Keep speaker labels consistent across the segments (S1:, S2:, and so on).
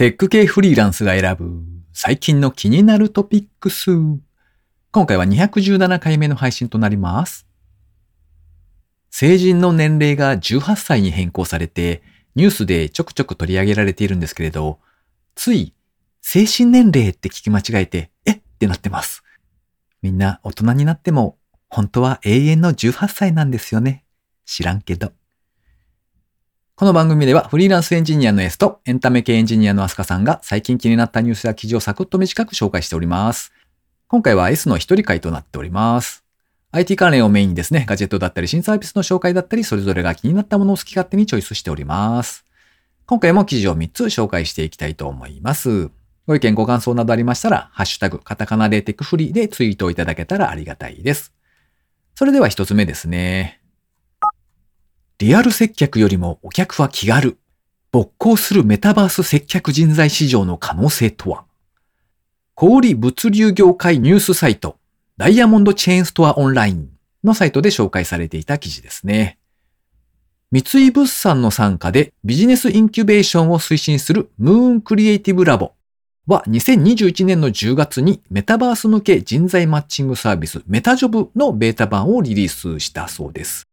S1: テック系フリーランスが選ぶ最近の気になるトピックス。今回は217回目の配信となります。成人の年齢が18歳に変更されてニュースでちょくちょく取り上げられているんですけれど、つい精神年齢って聞き間違えて、えっ？てなってます。みんな大人になっても本当は永遠の18歳なんですよね。知らんけど。この番組ではフリーランスエンジニアの S とエンタメ系エンジニアのアスカさんが最近気になったニュースや記事をサクッと短く紹介しております。今回は S の一人会となっております。IT 関連をメインにですね、ガジェットだったり新サービスの紹介だったり、それぞれが気になったものを好き勝手にチョイスしております。今回も記事を3つ紹介していきたいと思います。ご意見ご感想などありましたら、ハッシュタグ、カタカナでテクフリーでツイートをいただけたらありがたいです。それでは一つ目ですね。リアル接客よりもお客は気軽。勃興するメタバース接客人材市場の可能性とは？小売物流業界ニュースサイト、ダイヤモンドチェーンストアオンラインのサイトで紹介されていた記事ですね。三井物産の参加でビジネスインキュベーションを推進するムーンクリエイティブラボは2021年の10月にメタバース向け人材マッチングサービスメタジョブのベータ版をリリースしたそうです。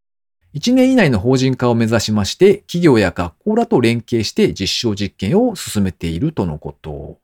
S1: 1年以内の法人化を目指しまして、企業や学校らと連携して実証実験を進めているとのこと。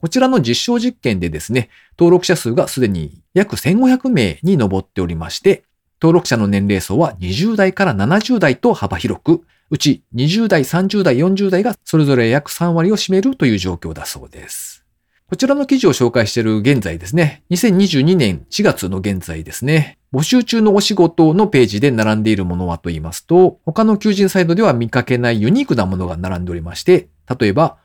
S1: こちらの実証実験でですね、登録者数がすでに約1500名に上っておりまして、登録者の年齢層は20代から70代と幅広く、うち20代、30代、40代がそれぞれ約3割を占めるという状況だそうです。こちらの記事を紹介している現在ですね、2022年4月の現在ですね、募集中のお仕事のページで並んでいるものはと言いますと、他の求人サイトでは見かけないユニークなものが並んでおりまして、例えば、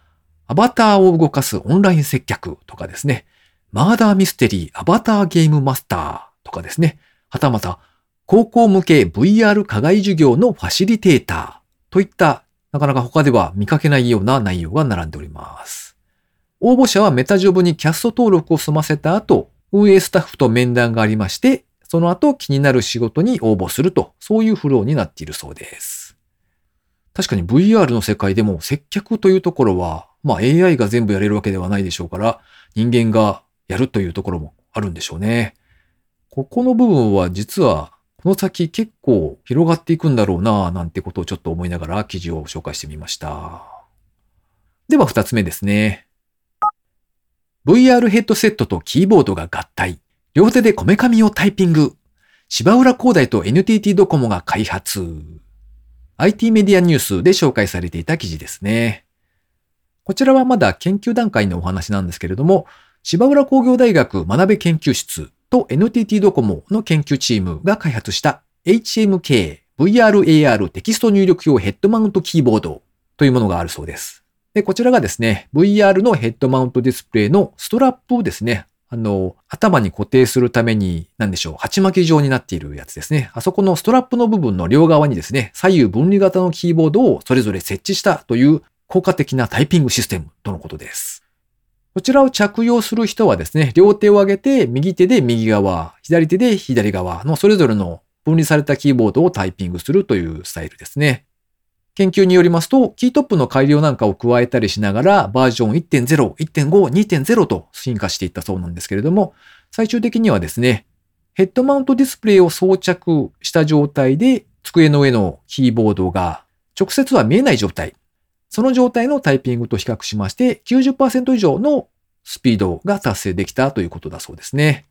S1: アバターを動かすオンライン接客とかですね、マーダーミステリーアバターゲームマスターとかですね、はたまた、高校向け VR 課外授業のファシリテーターといった、なかなか他では見かけないような内容が並んでおります。応募者はメタジョブにキャスト登録を済ませた後、運営スタッフと面談がありまして、その後気になる仕事に応募すると、そういうフローになっているそうです。確かに VR の世界でも接客というところは、まあ AI が全部やれるわけではないでしょうから、人間がやるというところもあるんでしょうね。ここの部分は実は、この先結構広がっていくんだろうなぁなんてことをちょっと思いながら記事を紹介してみました。では二つ目ですね。VR ヘッドセットとキーボードが合体。両手でこめかみをタイピング。芝浦工大と NTT ドコモが開発。IT メディアニュースで紹介されていた記事ですね。こちらはまだ研究段階のお話なんですけれども、芝浦工業大学学べ研究室と NTT ドコモの研究チームが開発した HMK VRAR テキスト入力用ヘッドマウントキーボードというものがあるそうです。で、こちらがですね、VR のヘッドマウントディスプレイのストラップをですね、あの、頭に固定するために、なんでしょう、鉢巻き状になっているやつですね。あそこのストラップの部分の両側にですね、左右分離型のキーボードをそれぞれ設置したという効果的なタイピングシステムとのことです。こちらを着用する人はですね、両手を上げて、右手で右側、左手で左側のそれぞれの分離されたキーボードをタイピングするというスタイルですね。研究によりますと、キートップの改良なんかを加えたりしながら、バージョン1.0、1.5、2.0と進化していったそうなんですけれども、最終的にはですね、ヘッドマウントディスプレイを装着した状態で、机の上のキーボードが直接は見えない状態。その状態のタイピングと比較しまして、90%以上のスピードが達成できたということだそうですね。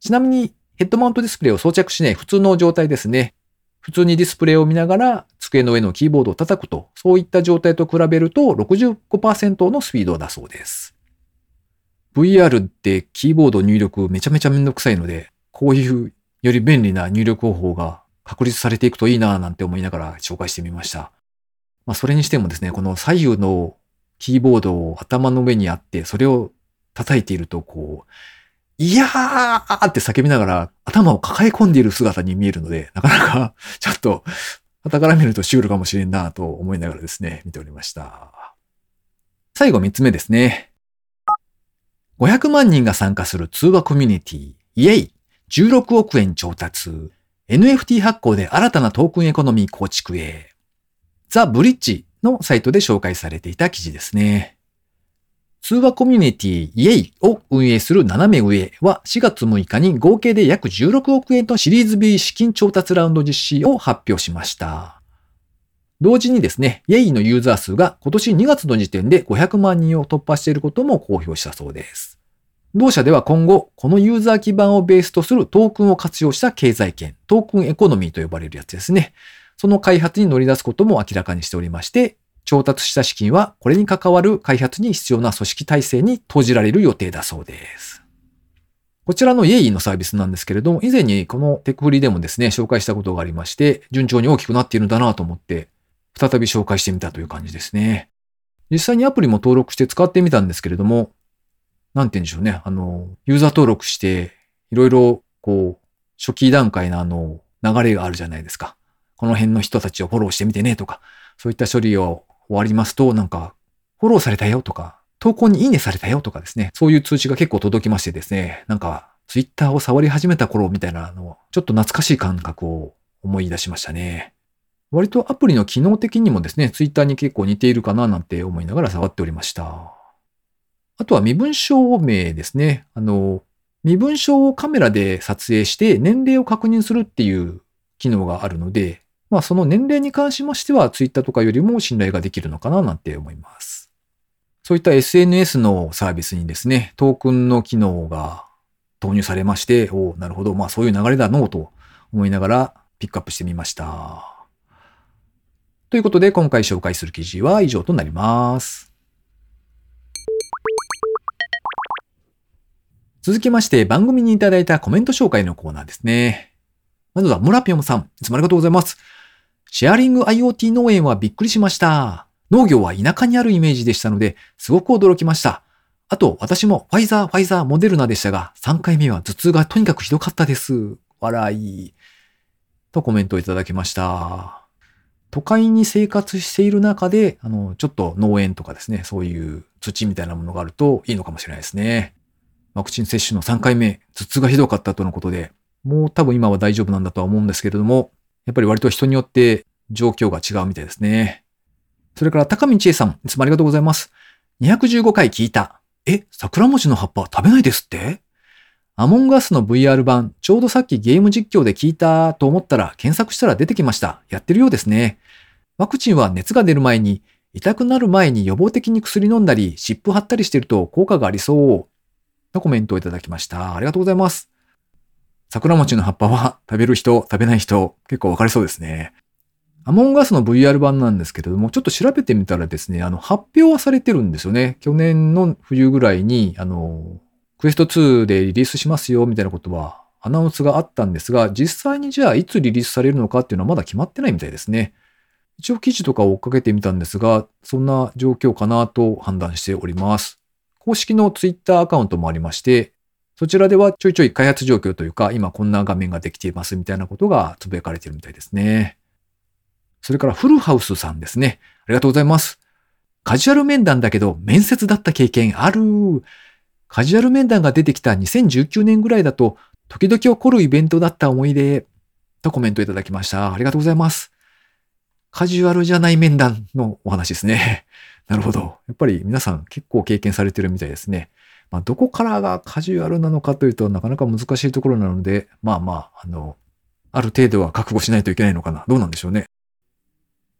S1: ちなみに、ヘッドマウントディスプレイを装着しない普通の状態ですね。普通にディスプレイを見ながら机の上のキーボードを叩くと、そういった状態と比べると65%のスピードだそうです。VR ってキーボード入力めちゃめちゃめんどくさいので、こういうより便利な入力方法が確立されていくといいなぁなんて思いながら紹介してみました。まあそれにしてもですね、この左右のキーボードを頭の上にあって、それを叩いているとこう、いやーって叫びながら頭を抱え込んでいる姿に見えるので、なかなかちょっと、傍から見るとシュールかもしれんなと思いながらですね、見ておりました。最後3つ目ですね。500万人が参加する通話コミュニティ、 Yay!16 億円調達。NFT 発行で新たなトークンエコノミー構築へ。 THE BRIDGE のサイトで紹介されていた記事ですね。通話コミュニティ Yay! を運営するナナメウエは4月6日に合計で約16億円のシリーズ B 資金調達ラウンド実施を発表しました。同時にですね、 Yay! のユーザー数が今年2月の時点で500万人を突破していることも公表したそうです。同社では今後、このユーザー基盤をベースとするトークンを活用した経済圏、トークンエコノミーと呼ばれるやつですね。その開発に乗り出すことも明らかにしておりまして、調達した資金はこれに関わる開発に必要な組織体制に投じられる予定だそうです。こちらの Yay! のサービスなんですけれども、以前にこのテックフリでもですね、紹介したことがありまして、順調に大きくなっているんだなと思って、再び紹介してみたという感じですね。実際にアプリも登録して使ってみたんですけれども、なんて言うんでしょうね。あの、ユーザー登録して、いろいろ、こう、初期段階のあの、流れがあるじゃないですか。この辺の人たちをフォローしてみてねとか、そういった処理を終わりますと、なんか、フォローされたよとか、投稿にいいねされたよとかですね、そういう通知が結構届きましてですね、なんか、ツイッターを触り始めた頃みたいなのを、ちょっと懐かしい感覚を思い出しましたね。割とアプリの機能的にもですね、ツイッターに結構似ているかななんて思いながら触っておりました。あとは身分証明ですね。あの、身分証をカメラで撮影して年齢を確認するっていう機能があるので、まあその年齢に関しましてはツイッターとかよりも信頼ができるのかななんて思います。そういった SNS のサービスにですね、トークンの機能が投入されまして、おなるほど、まあそういう流れだのうと思いながらピックアップしてみました。ということで、今回紹介する記事は以上となります。続きまして、番組にいただいたコメント紹介のコーナーですね。まずは、ムラピョンさん、いつもありがとうございます。シェアリング IoT 農園はびっくりしました。農業は田舎にあるイメージでしたので、すごく驚きました。あと、私もファイザー、ファイザー、モデルナでしたが、3回目は頭痛がとにかくひどかったです。笑い。とコメントをいただきました。都会に生活している中で、あの、ちょっと農園とかですね、そういう土みたいなものがあるといいのかもしれないですね。ワクチン接種の3回目、頭痛がひどかったとのことで、もう多分今は大丈夫なんだとは思うんですけれども、やっぱり割と人によって状況が違うみたいですね。それから高見千恵さん、いつもありがとうございます。215回聞いた。え、桜餅の葉っぱ食べないですって？アモンガスの VR 版、ちょうどさっきゲーム実況で聞いたと思ったら検索したら出てきました。やってるようですね。ワクチンは熱が出る前に、痛くなる前に予防的に薬飲んだり、湿布貼ったりしてると効果がありそう。とコメントをいただきました。ありがとうございます。桜餅の葉っぱは食べる人、食べない人、結構分かりそうですね。アモンガスの VR 版なんですけれども、ちょっと調べてみたらですね、あの、発表はされてるんですよね。去年の冬ぐらいに、あの、クエスト2でリリースしますよ、みたいなことはアナウンスがあったんですが、実際にじゃあいつリリースされるのかっていうのはまだ決まってないみたいですね。一応記事とかを追っかけてみたんですが、そんな状況かなと判断しております。公式の Twitter アカウントもありまして、そちらではちょいちょい開発状況というか、今こんな画面ができていますみたいなことがつぶやかれているみたいですね。それからフルハウスさんですね。ありがとうございます。カジュアル面談だけど面接だった経験ある。カジュアル面談が出てきた2019年ぐらいだと、時々起こるイベントだった思い出、とコメントいただきました。ありがとうございます。カジュアルじゃない面談のお話ですね。なるほど。やっぱり皆さん結構経験されてるみたいですね。まあ、どこからがカジュアルなのかというとなかなか難しいところなので、まあまあ、あの、ある程度は覚悟しないといけないのかな。どうなんでしょうね。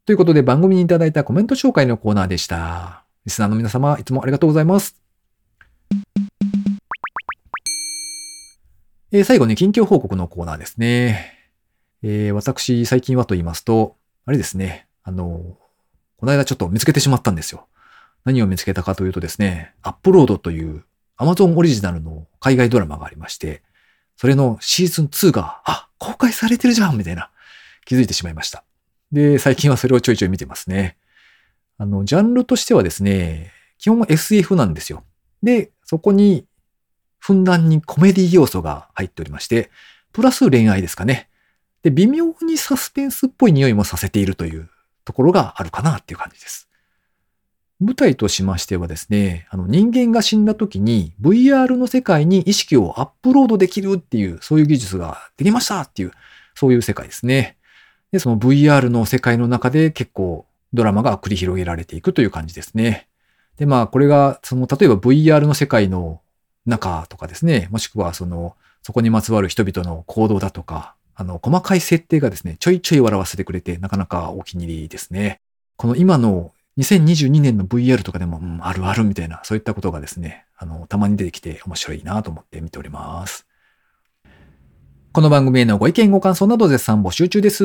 S1: ということで番組にいただいたコメント紹介のコーナーでした。リスナーの皆様、いつもありがとうございます。えー、最後に近況報告のコーナーですね。えー、私、最近はと言いますと、あれですね、あの、この間ちょっと見つけてしまったんですよ。何を見つけたかというとですね、アップロードという Amazon オリジナルの海外ドラマがありまして、それのシーズン2が、あ、公開されてるじゃんみたいな気づいてしまいました。で、最近はそれをちょいちょい見てますね。あの、ジャンルとしてはですね、基本は SF なんですよ。で、そこにふんだんにコメディ要素が入っておりまして、プラス恋愛ですかね。で、微妙にサスペンスっぽい匂いもさせているというところがあるかなっていう感じです。舞台としましてはですね、あの人間が死んだ時に VR の世界に意識をアップロードできるっていう、そういう技術ができましたっていう、そういう世界ですね。で、その VR の世界の中で結構ドラマが繰り広げられていくという感じですね。で、まあ、これが、その、例えば VR の世界の中とかですね、もしくはその、そこにまつわる人々の行動だとか、あの、細かい設定がですね、ちょいちょい笑わせてくれて、なかなかお気に入りですね。この今の2022年の VR とかでも、うん、あるあるみたいな、そういったことがですね、あの、たまに出てきて面白いなと思って見ております。この番組へのご意見ご感想など絶賛募集中です。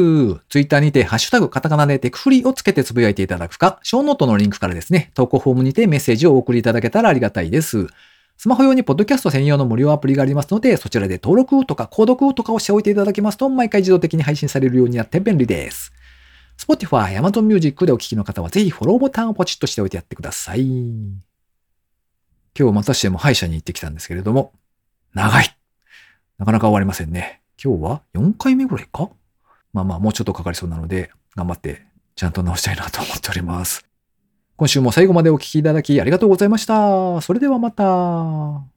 S1: ツイッターにてハッシュタグカタカナでテクフリーをつけてつぶやいていただくか、ショーノートのリンクからですね、投稿フォームにてメッセージをお送りいただけたらありがたいです。スマホ用にポッドキャスト専用の無料アプリがありますので、そちらで登録とか購読とかをしておいていただけますと、毎回自動的に配信されるようになって便利です。Spotify、Amazon Music でお聞きの方はぜひフォローボタンをポチッとしておいてやってください。今日またしても歯医者に行ってきたんですけれども、長い。なかなか終わりませんね。今日は4回目ぐらいか？まあまあ、もうちょっとかかりそうなので、頑張ってちゃんと直したいなと思っております。今週も最後までお聴きいただきありがとうございました。それではまた。